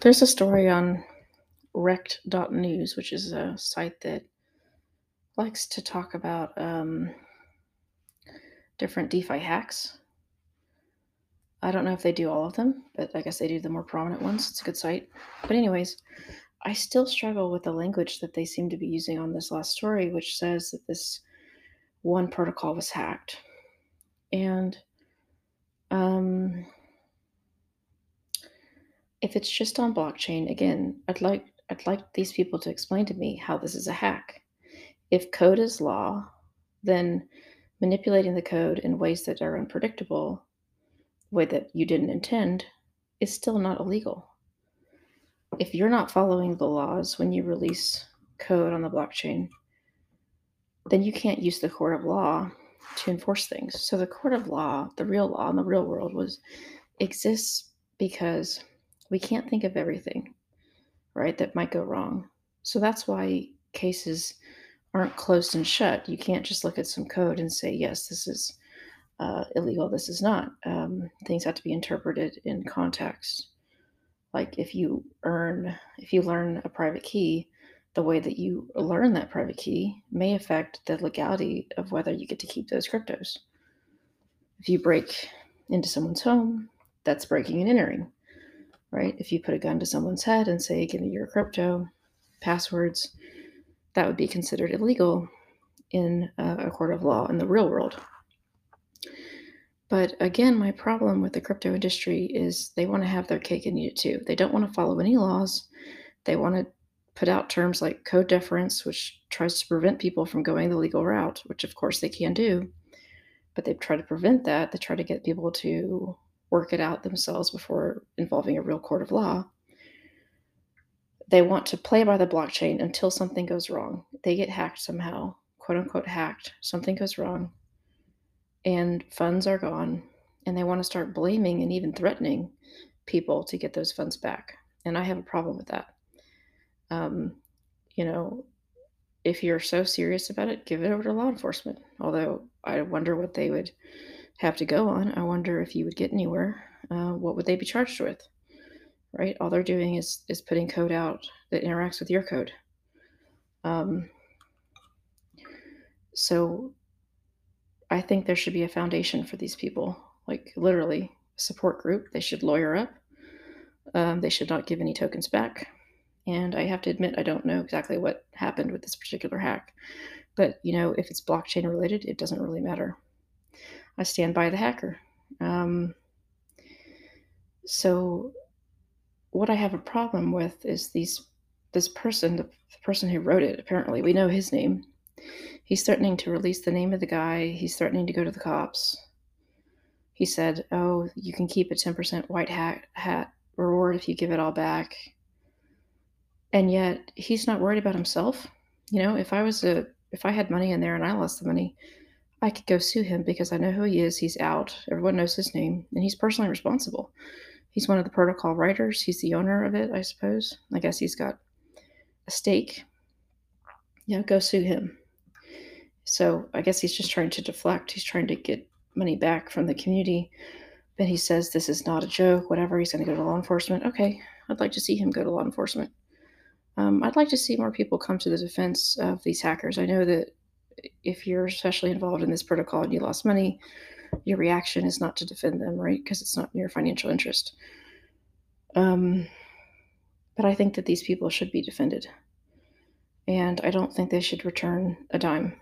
There's a story on rekt.news, which is a site that likes to talk about um, different DeFi hacks. I don't know if they do all of them, but I guess they do the more prominent ones. It's a good site. But, anyways, I still struggle with the language that they seem to be using on this last story, which says that this one protocol was hacked. And um, if it's just on blockchain, again, I'd like I'd like these people to explain to me how this is a hack. If code is law, then manipulating the code in ways that are unpredictable, way that you didn't intend, is still not illegal. If you're not following the laws when you release code on the blockchain, then you can't use the court of law to enforce things. So the court of law, the real law in the real world was exists because we can't think of everything, right, that might go wrong. So that's why cases aren't closed and shut. You can't just look at some code and say, yes, this is uh, illegal, this is not. Um, things have to be interpreted in context. Like if you earn, if you learn a private key, the way that you learn that private key may affect the legality of whether you get to keep those cryptos. If you break into someone's home, that's breaking and entering right? If you put a gun to someone's head and say, give me your crypto passwords, that would be considered illegal in a court of law in the real world. But again, my problem with the crypto industry is they want to have their cake and eat it too. They don't want to follow any laws. They want to put out terms like code deference, which tries to prevent people from going the legal route, which of course they can do. But they try to prevent that. They try to get people to work it out themselves before involving a real court of law. They want to play by the blockchain until something goes wrong. They get hacked somehow, quote unquote hacked. Something goes wrong, and funds are gone. And they want to start blaming and even threatening people to get those funds back. And I have a problem with that. Um, you know, if you're so serious about it, give it over to law enforcement. Although I wonder what they would have to go on, I wonder if you would get anywhere. Uh, what would they be charged with? Right? All they're doing is is putting code out that interacts with your code. Um, so I think there should be a foundation for these people, like literally a support group. They should lawyer up. Um, they should not give any tokens back. And I have to admit, I don't know exactly what happened with this particular hack. But, you know, if it's blockchain related, it doesn't really matter. I stand by the hacker. Um, so, what I have a problem with is these this person, the, the person who wrote it. Apparently, we know his name. He's threatening to release the name of the guy. He's threatening to go to the cops. He said, "Oh, you can keep a ten percent white hat hat reward if you give it all back." And yet, he's not worried about himself. You know, if I was a if I had money in there and I lost the money, I could go sue him because I know who he is. He's out. Everyone knows his name, and he's personally responsible. He's one of the protocol writers. He's the owner of it, I suppose. I guess he's got a stake. Yeah, go sue him. So I guess he's just trying to deflect. He's trying to get money back from the community. But he says this is not a joke, whatever. He's going to go to law enforcement. Okay, I'd like to see him go to law enforcement. Um, I'd like to see more people come to the defense of these hackers. I know that if you're especially involved in this protocol and you lost money, your reaction is not to defend them, right? Because it's not in your financial interest. Um, but I think that these people should be defended. And I don't think they should return a dime.